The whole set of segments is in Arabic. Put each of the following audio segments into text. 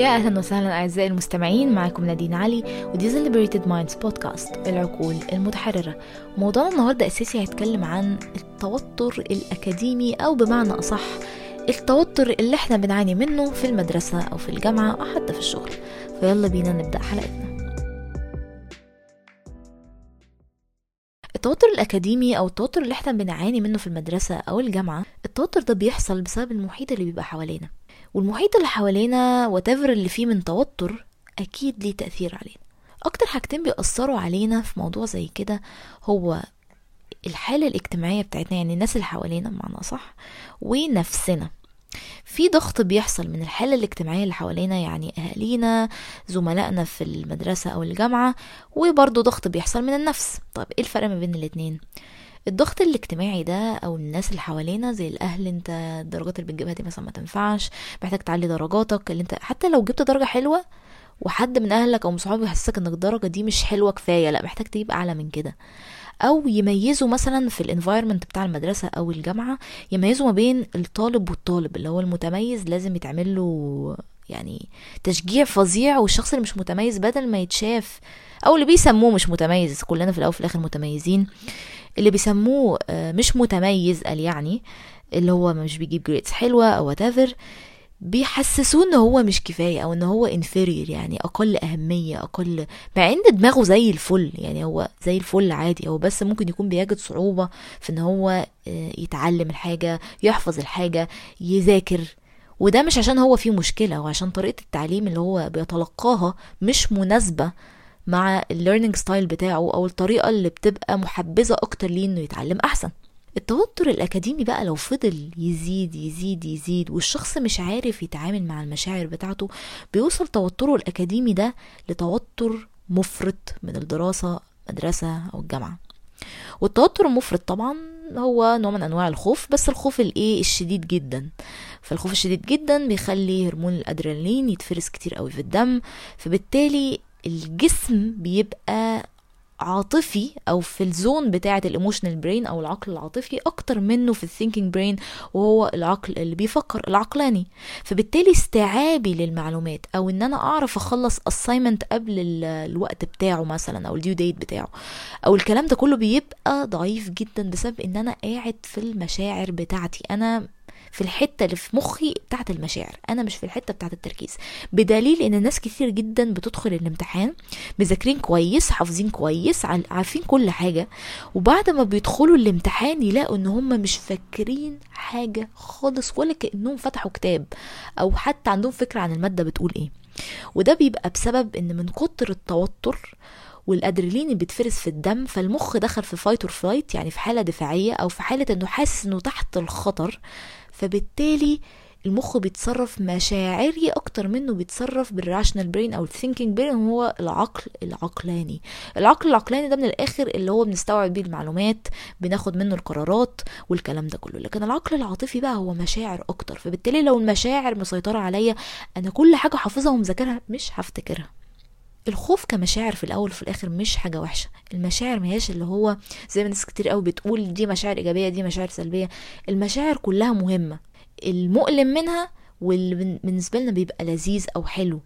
يا أهلا وسهلا أعزائي المستمعين معكم نادين علي ودي Liberated Minds بودكاست العقول المتحررة. موضوعنا النهارده أساسي هيتكلم عن التوتر الأكاديمي أو بمعنى أصح التوتر اللي إحنا بنعاني منه في المدرسة أو في الجامعة أو حتى في الشغل. فيلا بينا نبدأ حلقتنا. التوتر الأكاديمي أو التوتر اللي إحنا بنعاني منه في المدرسة أو الجامعة التوتر ده بيحصل بسبب المحيط اللي بيبقى حوالينا. والمحيط اللي حوالينا وتفر اللي فيه من توتر أكيد ليه تأثير علينا أكتر حاجتين بيأثروا علينا في موضوع زي كده هو الحالة الاجتماعية بتاعتنا يعني الناس اللي حوالينا بمعنى صح ونفسنا. في ضغط بيحصل من الحالة الاجتماعية اللي حوالينا يعني أهالينا زملائنا في المدرسة أو الجامعة وبرضه ضغط بيحصل من النفس طب إيه الفرق ما بين الاتنين؟ الضغط الاجتماعي ده أو الناس اللي حوالينا زي الأهل أنت الدرجات اللي بتجيبها دي مثلا ما تنفعش محتاج تعلي درجاتك اللي أنت حتى لو جبت درجة حلوة وحد من أهلك أو من صحابك يحسسك إنك الدرجه دي مش حلوة كفاية لأ محتاج تجيب أعلى من كده أو يميزوا مثلا في الانفايرمنت بتاع المدرسة أو الجامعة يميزوا ما بين الطالب والطالب اللي هو المتميز لازم يتعمل له يعني تشجيع فظيع والشخص اللي مش متميز بدل ما يتشاف أو اللي بيسموه مش متميز كلنا في الأول وفي الآخر متميزين اللي بيسموه مش متميز قال يعني اللي هو مش بيجيب grades حلوة أو whatever بيحسسوه إن هو مش كفاية أو إن هو inferior يعني أقل أهمية أقل مع إن دماغه زي الفل يعني هو زي الفل عادي هو بس ممكن يكون بيجد صعوبة في إن هو يتعلم الحاجة يحفظ الحاجة يذاكر. وده مش عشان هو فيه مشكلة هو عشان طريقة التعليم اللي هو بيتلقاها مش مناسبة مع ال learning style بتاعه أو الطريقة اللي بتبقى محبذة أكتر ليه إنه يتعلم أحسن. التوتر الأكاديمي بقى لو فضل يزيد يزيد يزيد والشخص مش عارف يتعامل مع المشاعر بتاعته بيوصل توتره الأكاديمي ده لتوتر مفرط من الدراسة مدرسة أو الجامعة. والتوتر المفرط طبعا هو نوع من أنواع الخوف بس الخوف الإيه؟ الشديد جدا. فالخوف الشديد جدا بيخلي هرمون الأدرينالين يتفرز كتير قوي في الدم فبالتالي الجسم بيبقى عاطفي أو في ال zone بتاعة ال emotional brain أو العقل العاطفي أكتر منه في ال thinking brain وهو العقل اللي بيفكر العقلاني. فبالتالي استيعابي للمعلومات أو إن أنا أعرف أخلص assignment قبل الوقت بتاعه مثلا أو ال due date بتاعه أو الكلام ده كله بيبقى ضعيف جدا بسبب إن أنا قاعد في المشاعر بتاعتي. أنا في الحتة اللي في مخي بتاعت المشاعر أنا مش في الحتة بتاعت التركيز. بدليل إن ناس كتير جدا بتدخل الامتحان مذاكرين كويس حافظين كويس عارفين كل حاجة وبعد ما بيدخلوا الامتحان يلاقوا إن هم مش فاكرين حاجة خالص ولا كأنهم فتحوا كتاب أو حتى عندهم فكرة عن المادة بتقول إيه. وده بيبقى بسبب إن من كتر التوتر والأدرينالين اللي بيتفرز في الدم فالمخ دخل في fight or flight يعني في حالة دفاعية أو في حالة إنه حاسس إنه تحت الخطر فبالتالي المخ بيتصرف مشاعري أكتر منه بيتصرف بال rational brain أو ال thinking brain هو العقل العقلاني. العقل العقلاني ده من الآخر اللي هو بنستوعب بيه المعلومات بناخد منه القرارات والكلام ده كله. لكن العقل العاطفي بقى هو مشاعر أكتر. فبالتالي لو المشاعر مسيطرة عليا أنا كل حاجة حافظها ومذاكرها مش هفتكرها. الخوف كمشاعر في الأول وفي الآخر مش حاجة وحشة. المشاعر مهياش اللي هو زي ما ناس كتير قوي بتقول دي مشاعر إيجابية دي مشاعر سلبية. المشاعر كلها مهمة. المؤلم منها واللي بالنسبة لنا بيبقى لذيذ أو حلو.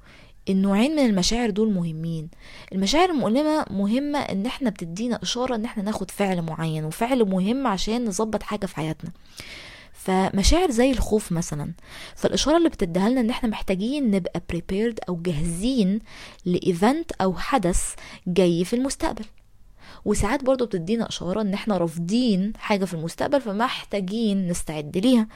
النوعين من المشاعر دول مهمين. المشاعر المؤلمة مهمة إن إحنا بتدينا إشارة إن إحنا ناخد فعل معين وفعل مهم عشان نظبط حاجة في حياتنا. فمشاعر زي الخوف مثلا فالإشارة اللي بتديها لنا إن إحنا محتاجين نبقى prepared أو جاهزين لإيفنت أو حدث جاي في المستقبل. وساعات برضو بتدينا إشارة إن إحنا رافضين حاجة في المستقبل فمحتاجين نستعد ليها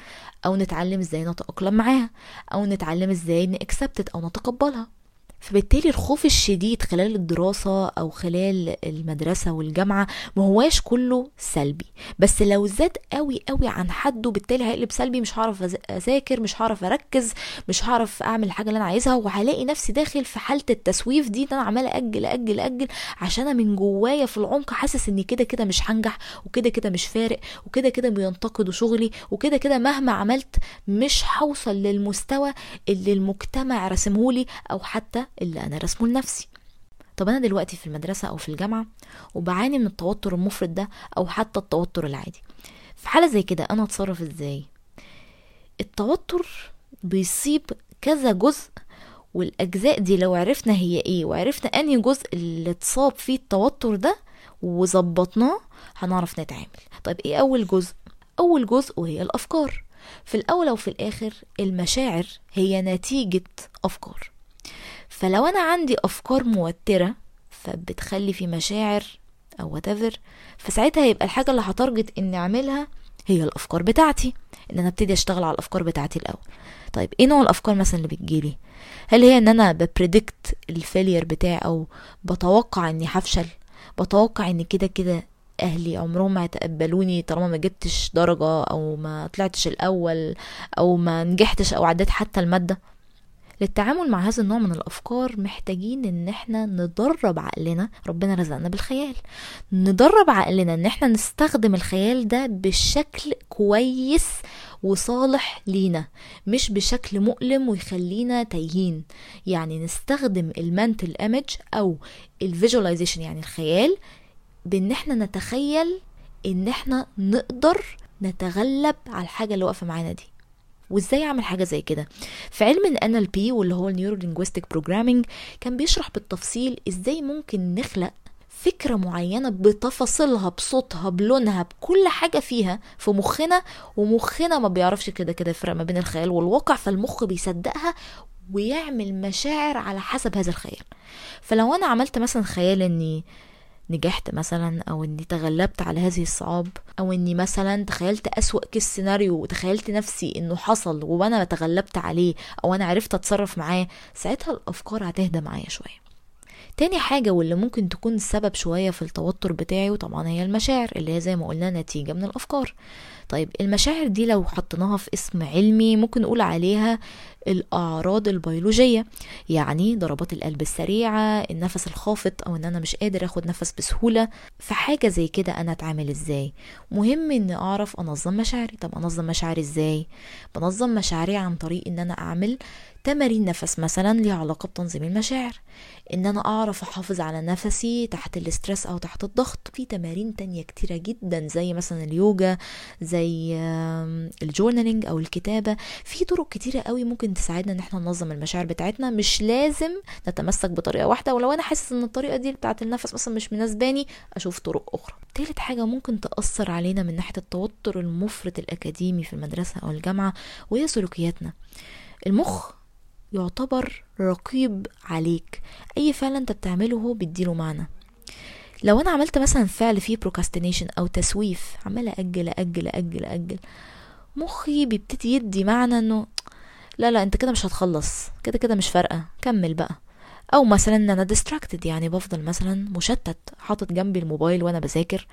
أو نتعلم إزاي نتأقلم معاها أو نتعلم إزاي نأكسبتت أو نتقبلها. فبالتالي الخوف الشديد خلال الدراسة أو خلال المدرسة والجامعة ما هواش كله سلبي. بس لو زاد قوي قوي عن حده بالتالي هيقلب سلبي مش هعرف أذاكر مش هعرف أركز مش هعرف أعمل الحاجة اللي أنا عايزها وهلاقي نفسي داخل في حالة التسويف دي أنا عمالة أجل أجل أجل عشان أنا من جوايا في العمق حاسس إني كده كده مش هنجح وكده كده مش فارق وكده كده بينتقدوا شغلي وكده كده مهما عملت مش هوصل للمستوى اللي المجتمع رسمهولي أو حتى اللي أنا رسمه لنفسي. طب أنا دلوقتي في المدرسة أو في الجامعة وبعاني من التوتر المفرط ده أو حتى التوتر العادي. في حالة زي كده أنا أتصرف إزاي؟ التوتر بيصيب كذا جزء والأجزاء دي لو عرفنا هي إيه وعرفنا أنهي جزء اللي اتصاب فيه التوتر ده وظبطناه هنعرف نتعامل. طيب إيه أول جزء؟ أول جزء وهي الأفكار. في الأول وفي الآخر المشاعر هي نتيجة أفكار. فلو أنا عندي أفكار موترة فبتخلي في مشاعر أو whatever فساعتها يبقى الحاجة اللي هت target إني أعملها هي الأفكار بتاعتي إن أنا أبتدي أشتغل على الأفكار بتاعتي الأول. طيب إيه نوع الأفكار مثلا اللي بتجيلي؟ هل هي إن أنا ب predict ال failure بتاعي أو بتوقع إني هفشل؟ بتوقع إن كده كده أهلي عمرهم ما هيتقبلوني طالما ما جبتش درجة أو ما طلعتش الأول أو ما نجحتش أو عديت حتى المادة؟ للتعامل مع هذا النوع من الأفكار محتاجين إن إحنا ندرب عقلنا ربنا رزقنا بالخيال. ندرب عقلنا إن إحنا نستخدم الخيال ده بشكل كويس وصالح لينا مش بشكل مؤلم ويخلينا تايهين. يعني نستخدم ال mental image أو ال visualization يعني الخيال بإن إحنا نتخيل إن إحنا نقدر نتغلب على الحاجة اللي واقفة معانا دي. وازاي اعمل حاجة زي كده. في علم ال NLP واللي هو ال neuro linguistic programming كان بيشرح بالتفصيل إزاي ممكن نخلق فكرة معينة بتفاصيلها بصوتها بلونها بكل حاجة فيها في مخنا ومخنا ما بيعرفش كده كده يفرق ما بين الخيال والواقع فالمخ بيصدقها ويعمل مشاعر على حسب هذا الخيال. فلو أنا عملت مثلا خيال إني نجحت مثلا أو إني تغلبت على هذه الصعاب أو إني مثلا تخيلت أسوأ كيس سيناريو وتخيلت نفسي إنه حصل وأنا تغلبت عليه أو أنا عرفت أتصرف معاه ساعتها الأفكار هتهدى معايا شوية. تاني حاجة واللي ممكن تكون السبب شوية في التوتر بتاعي وطبعا هي المشاعر اللي هي زي ما قلنا نتيجة من الأفكار. طيب المشاعر دي لو حطيناها في اسم علمي ممكن نقول عليها الأعراض البيولوجية. يعني ضربات القلب السريعة النفس الخافت أو إن أنا مش قادر أخد نفس بسهولة. فحاجة زي كده أنا أتعامل إزاي؟ مهم إني أعرف أنظم مشاعري. طب أنظم مشاعري إزاي؟ بنظم مشاعري عن طريق إن أنا أعمل تمارين نفس مثلا ليها علاقة بتنظيم المشاعر. إن أنا أعرف أحافظ على نفسي تحت ال stress أو تحت الضغط. في تمارين تانية كتيرة جدا زي مثلا اليوجا زي ال journaling أو الكتابة. في طرق كتيرة قوي ممكن تساعدنا إن إحنا ننظم المشاعر بتاعتنا. مش لازم نتمسك بطريقة واحدة. ولو أنا حاسس إن الطريقة دي بتاعت النفس مثلا مش مناسباني أشوف طرق أخرى. تالت حاجة ممكن تأثر علينا من ناحية التوتر المفرط الأكاديمي في المدرسة أو الجامعة وهي سلوكياتنا. المخ يعتبر رقيب عليك. أي فعل أنت بتعمله هو بيديله معنى. لو أنا عملت مثلا فعل فيه procrastination أو تسويف عمالة أجل أجل أجل أجل مخي بيبتدي يدي معنى إنه لا لا أنت كده مش هتخلص كده كده مش فارقة كمل بقى. أو مثلا إن أنا distracted يعني بفضل مثلا مشتت حاطط جنبي الموبايل وأنا بذاكر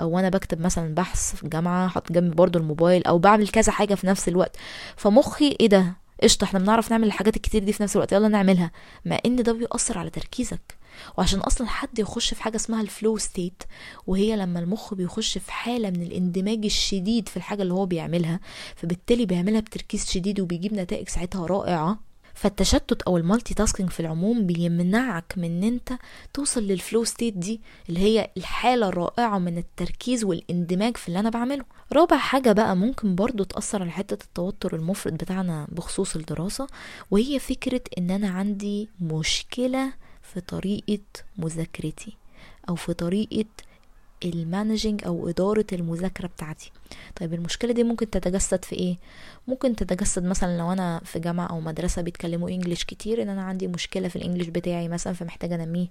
أو وأنا بكتب مثلا بحث في الجامعة حاطط جنبي برضو الموبايل أو بعمل كذا حاجة في نفس الوقت. فمخي إيه ده؟ قشطة إحنا بنعرف نعمل الحاجات الكتير دي في نفس الوقت يلا نعملها. مع إن ده بيأثر على تركيزك. وعشان أصلا حد يخش في حاجة اسمها ال flow state وهي لما المخ بيخش في حالة من الاندماج الشديد في الحاجة اللي هو بيعملها فبالتالي بيعملها بتركيز شديد وبيجيب نتائج ساعتها رائعة. فالتشتت أو ال multitasking في العموم بيمنعك من إن أنت توصل لل flow state دي اللي هي الحالة الرائعة من التركيز والاندماج في اللي أنا بعمله. رابع حاجة بقى ممكن برضو تأثر على حتة التوتر المفرط بتاعنا بخصوص الدراسة وهي فكرة إن أنا عندي مشكلة في طريقة مذاكرتي أو في طريقة ال managing أو إدارة المذاكرة بتاعتي. طيب المشكلة دي ممكن تتجسد في إيه؟ ممكن تتجسد مثلا لو أنا في جامعة أو مدرسة بيتكلموا English كتير إن أنا عندي مشكلة في ال English بتاعي مثلا فمحتاجة أنميه.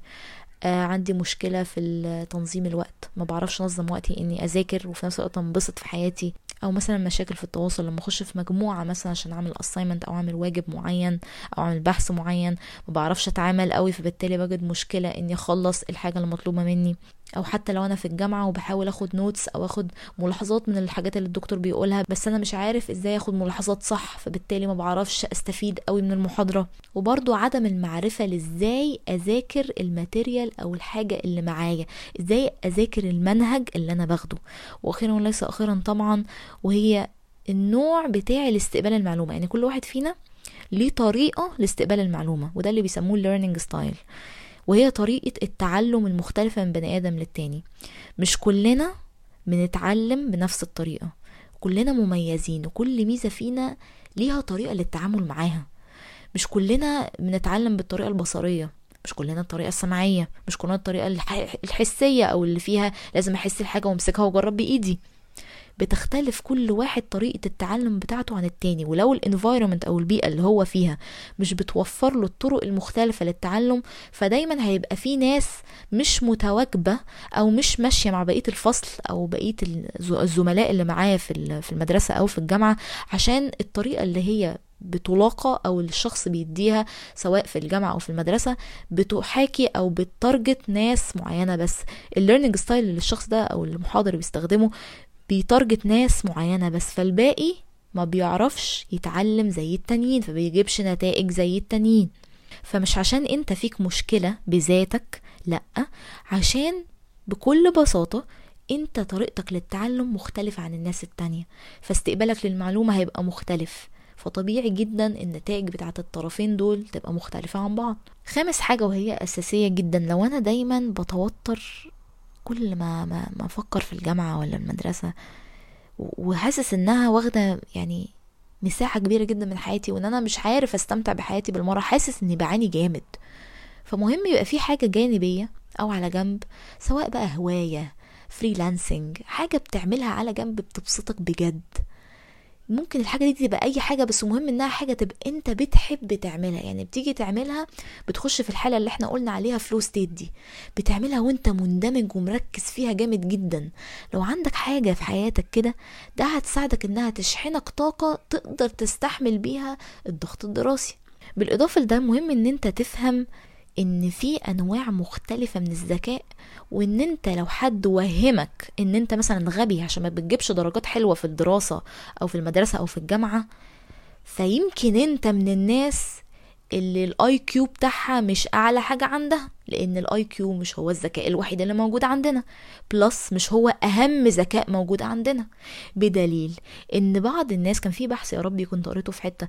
آه عندي مشكلة في تنظيم الوقت. ما بعرفش أنظم وقتي إني أذاكر وفي نفس الوقت أنبسط في حياتي أو مثلا مشاكل في التواصل. لما أخش في مجموعة مثلا عشان أعمل assignment أو أعمل واجب معين أو أعمل بحث معين ما بعرفش أتعامل قوي فبالتالي بجد مشكلة إني أخلص الحاجة المطلوبة مني. أو حتى لو أنا في الجامعة وبحاول آخد نوتس أو آخد ملاحظات من الحاجات اللي الدكتور بيقولها بس أنا مش عارف إزاي آخد ملاحظات صح فبالتالي ما بعرفش أستفيد قوي من المحاضرة. وبرضو عدم المعرفة لإزاي أذاكر الماتيريال أو الحاجة اللي معايا إزاي أذاكر المنهج اللي أنا باخده. وأخيرا وليس أخيرا طبعا وهي النوع بتاع لاستقبال المعلومة. يعني كل واحد فينا ليه طريقة لاستقبال المعلومة وده اللي بيسموه learning style. وهي طريقة التعلم المختلفة من بني آدم للتاني. مش كلنا بنتعلم بنفس الطريقة. كلنا مميزين وكل ميزة فينا ليها طريقة للتعامل معاها. مش كلنا بنتعلم بالطريقة البصرية. مش كلنا الطريقة السمعية. مش كلنا الطريقة الح- الحسية أو اللي فيها لازم أحس الحاجة وأمسكها وأجرب بإيدي. بتختلف كل واحد طريقة التعلم بتاعته عن التاني. ولو الانفايرمنت أو البيئة اللي هو فيها مش بتوفر له الطرق المختلفة للتعلم فدايما هيبقى في ناس مش متواكبة أو مش ماشية مع بقية الفصل أو بقية الز- الزملاء اللي معاه في ال- في المدرسة أو في الجامعة عشان الطريقة اللي هي بتتلقى أو الشخص بيديها سواء في الجامعة أو في المدرسة بتحاكي أو بت target ناس معينة بس. ال learning style اللي الشخص ده أو المحاضر بيستخدمه بي target ناس معينة بس فالباقي ما بيعرفش يتعلم زي التانيين فبيجيبش نتائج زي التانيين. فمش عشان انت فيك مشكلة بذاتك لأ عشان بكل بساطة انت طريقتك للتعلم مختلفة عن الناس التانية. فاستقبالك للمعلومة هيبقى مختلف. فطبيعي جدا النتائج بتاعت الطرفين دول تبقى مختلفة عن بعض. خامس حاجة وهي أساسية جدا لو أنا دايما بتوتر كل ما ما, ما أفكر في الجامعة ولا المدرسة و- وحاسس إنها واخدة يعني مساحة كبيرة جدا من حياتي وإن أنا مش عارف أستمتع بحياتي بالمرة حاسس إني بعاني جامد. فمهم يبقى في حاجة جانبية أو على جنب سواء بقى هواية freelancing حاجة بتعملها على جنب بتبسطك بجد. ممكن الحاجة دي تبقى أي حاجة بس المهم إنها حاجة تبقى أنت بتحب تعملها. يعني بتيجي تعملها بتخش في الحالة اللي إحنا قلنا عليها flow state دي. بتعملها وأنت مندمج ومركز فيها جامد جدا. لو عندك حاجة في حياتك كده ده هتساعدك إنها تشحنك طاقة تقدر تستحمل بيها الضغط الدراسي. بالإضافة لده مهم إن أنت تفهم إن في أنواع مختلفة من الذكاء وإن أنت لو حد وهمك إن أنت مثلا غبي عشان ما بتجيبش درجات حلوة في الدراسة أو في المدرسة أو في الجامعة فيمكن أنت من الناس اللي ال IQ بتاعها مش أعلى حاجة عندها لأن ال IQ مش هو الذكاء الوحيد اللي موجود عندنا plus مش هو أهم ذكاء موجود عندنا. بدليل إن بعض الناس كان في بحث يا ربي كنت قريته في حتة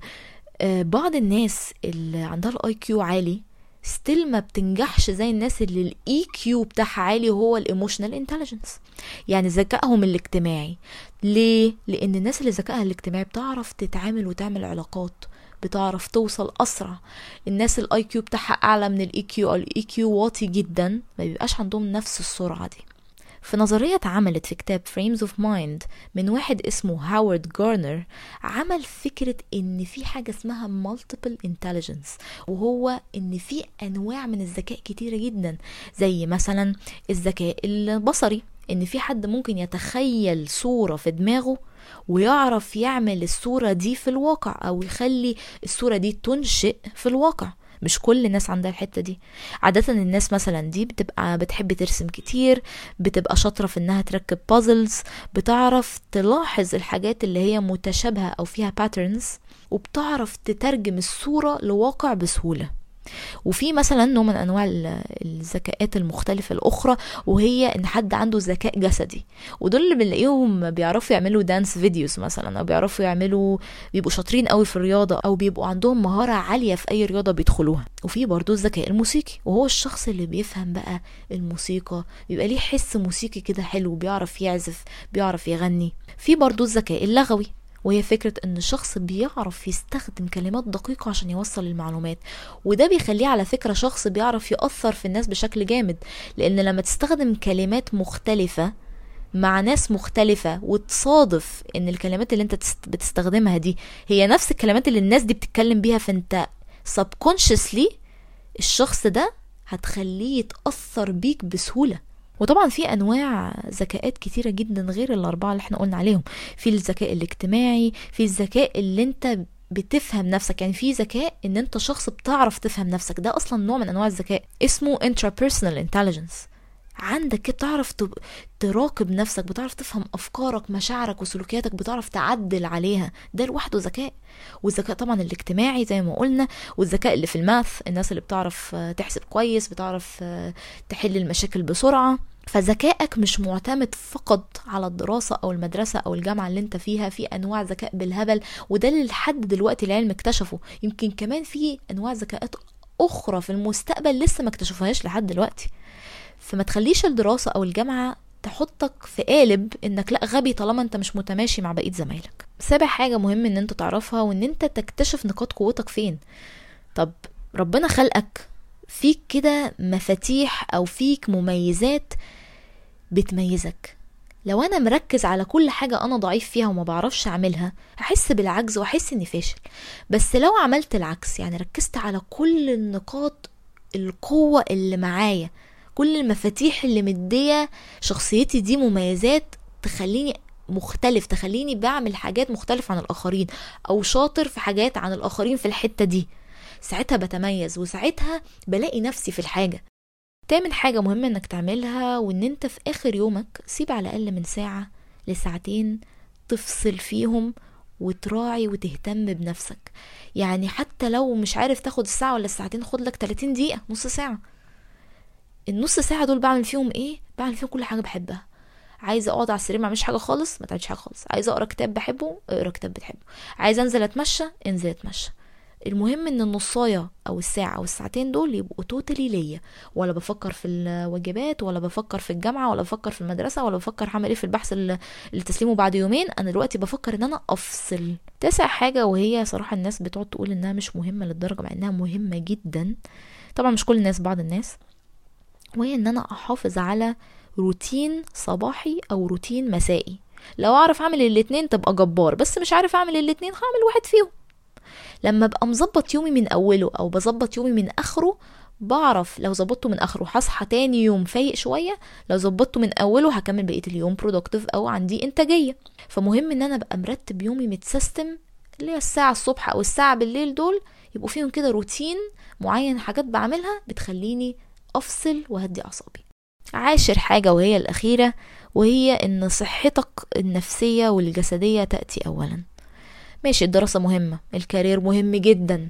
آه، بعض الناس اللي عندها ال IQ عالي still ما بتنجحش زي الناس اللي ال EQ بتاعها عالي وهو ال emotional intelligence يعني ذكائهم الاجتماعي. ليه؟ لأن الناس اللي ذكائها الاجتماعي بتعرف تتعامل وتعمل علاقات بتعرف توصل أسرع. الناس ال IQ بتاعها أعلى من ال EQ أو ال EQ واطي جدا. ما بيبقاش عندهم نفس السرعة دي. في نظرية اتعملت في كتاب Frames of Mind من واحد اسمه هاورد جارنر عمل فكرة إن في حاجة اسمها multiple intelligence وهو إن في أنواع من الذكاء كتيرة جدا زي مثلا الذكاء البصري إن في حد ممكن يتخيل صورة في دماغه ويعرف يعمل الصورة دي في الواقع أو يخلي الصورة دي تنشئ في الواقع. مش كل الناس عندها الحتة دي. عادة الناس مثلا دي بتبقى بتحب ترسم كتير بتبقى شاطرة في إنها تركب puzzles بتعرف تلاحظ الحاجات اللي هي متشابهة أو فيها patterns وبتعرف تترجم الصورة لواقع بسهولة. وفي مثلا نوع من أنواع ال- الذكاءات المختلفة الأخرى وهي إن حد عنده ذكاء جسدي. ودول اللي بنلاقيهم بيعرفوا يعملوا dance videos مثلا أو بيعرفوا يعملوا بيبقوا شاطرين قوي في الرياضة أو بيبقوا عندهم مهارة عالية في أي رياضة بيدخلوها. وفي برضو الذكاء الموسيقي وهو الشخص اللي بيفهم بقى الموسيقى بيبقى ليه حس موسيقي كده حلو بيعرف يعزف بيعرف يغني. في برضو الذكاء اللغوي. وهي فكرة إن الشخص بيعرف يستخدم كلمات دقيقة عشان يوصل المعلومات وده بيخليه على فكرة شخص بيعرف يأثر في الناس بشكل جامد لأن لما تستخدم كلمات مختلفة مع ناس مختلفة وتصادف إن الكلمات اللي أنت تست- بتستخدمها دي هي نفس الكلمات اللي الناس دي بتتكلم بيها فأنت subconsciously الشخص ده هتخليه يتأثر بيك بسهولة. وطبعا في أنواع ذكاءات كتيرة جدا غير الأربعة اللي إحنا قلنا عليهم. في الذكاء الاجتماعي في الذكاء اللي انت بتفهم نفسك. يعني في ذكاء إن انت شخص بتعرف تفهم نفسك. ده أصلا نوع من أنواع الذكاء. اسمه intrapersonal intelligence. عندك كده تعرف تب- تراقب نفسك بتعرف تفهم أفكارك مشاعرك وسلوكياتك بتعرف تعدل عليها. ده لوحده ذكاء. والذكاء طبعا الاجتماعي زي ما قلنا والذكاء اللي في الماث الناس اللي بتعرف تحسب كويس بتعرف تحل المشاكل بسرعة. فذكائك مش معتمد فقط على الدراسة أو المدرسة أو الجامعة اللي أنت فيها في أنواع ذكاء بالهبل وده اللي لحد دلوقتي العلم اكتشفه. يمكن كمان في أنواع ذكاءات أخرى في المستقبل لسه ما اكتشفوهاش لحد دلوقتي. فما تخليش الدراسة أو الجامعة تحطك في قالب إنك لأ غبي طالما أنت مش متماشي مع بقية زمايلك. سابع حاجة مهم إن أنت تعرفها وإن أنت تكتشف نقاط قوتك فين. طب ربنا خلقك فيك كده مفاتيح أو فيك مميزات بتميزك. لو أنا مركز على كل حاجة أنا ضعيف فيها وما بعرفش أعملها هحس بالعجز واحس إني فاشل. بس لو عملت العكس يعني ركزت على كل النقاط القوة اللي معايا كل المفاتيح اللي مدية شخصيتي دي مميزات تخليني مختلف تخليني بعمل حاجات مختلفة عن الآخرين أو شاطر في حاجات عن الآخرين في الحتة دي. ساعتها بتميز وساعتها بلاقي نفسي في الحاجة. تامن حاجة مهمة إنك تعملها وإن أنت في آخر يومك سيب على الأقل من ساعة لساعتين تفصل فيهم وتراعي وتهتم بنفسك. يعني حتى لو مش عارف تاخد الساعة ولا الساعتين خد لك 30 دقيقة نص ساعة. النص ساعة دول بعمل فيهم إيه؟ بعمل فيهم كل حاجة بحبها. عايزة أقعد على السرير ما أعملش حاجة خالص ما تعملش حاجة خالص. عايزة أقرأ كتاب بحبه اقرأ كتاب بتحبه. عايزة أنزل أتمشى انزل أتمشى. المهم إن النصاية أو الساعة أو الساعتين دول يبقوا توتالي ليا. ولا بفكر في الواجبات ولا بفكر في الجامعة ولا بفكر في المدرسة ولا بفكر هعمل إيه في البحث اللي تسليمه بعد يومين. أنا دلوقتي بفكر إن أنا أفصل. تاسع حاجة وهي صراحة الناس بتقعد تقول إنها مش مهمة للدرجة مع إنها مهمة جدا. طبعا مش كل الناس بعض الناس. وهي إن أنا أحافظ على روتين صباحي أو روتين مسائي. لو أعرف أعمل الاتنين تبقى جبار بس مش عارف أعمل الاتنين هعمل واحد فيهم. لما ابقى مظبط يومي من أوله أو بظبط يومي من آخره بعرف لو ظبطته من آخره هصحى تاني يوم فايق شوية لو ظبطته من أوله هكمل بقية اليوم productive أو عندي إنتاجية. فمهم إن أنا أبقى مرتب يومي متسيستم اللي هي الساعة الصبح أو الساعة بالليل دول يبقوا فيهم كده روتين معين حاجات بعملها بتخليني أفصل وهدي أعصابي. عاشر حاجة وهي الأخيرة وهي إن صحتك النفسية والجسدية تأتي أولا. ماشي الدراسة مهمة الكارير مهم جدا.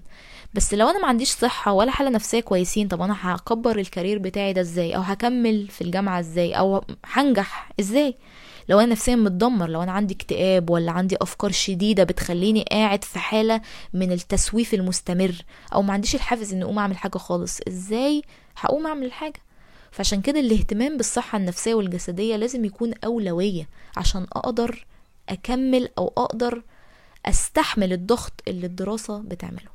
بس لو أنا ما عنديش صحة ولا حالة نفسية كويسين طب أنا هكبر الكارير بتاعي ده إزاي؟ أو هكمل في الجامعة إزاي؟ أو هنجح إزاي؟ لو أنا نفسيا متدمر لو أنا عندي اكتئاب ولا عندي أفكار شديدة بتخليني قاعد في حالة من التسويف المستمر أو ما عنديش الحافز إني أقوم أعمل حاجة خالص إزاي هقوم أعمل الحاجة؟ فعشان كده الاهتمام بالصحة النفسية والجسدية لازم يكون أولوية عشان أقدر أكمل أو أقدر أستحمل الضغط اللي الدراسة بتعمله.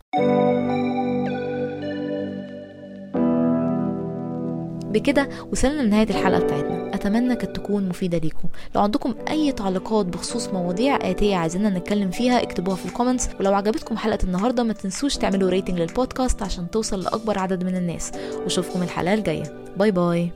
بكده وصلنا لنهاية الحلقة بتاعتنا. أتمنى كانت تكون مفيدة ليكم. لو عندكم أي تعليقات بخصوص مواضيع آتية عايزيننا نتكلم فيها اكتبوها في ال comments ولو عجبتكم حلقة النهاردة ما تنسوش تعملوا rating للبودكاست عشان توصل لأكبر عدد من الناس. وأشوفكم الحلقة الجاية. باي باي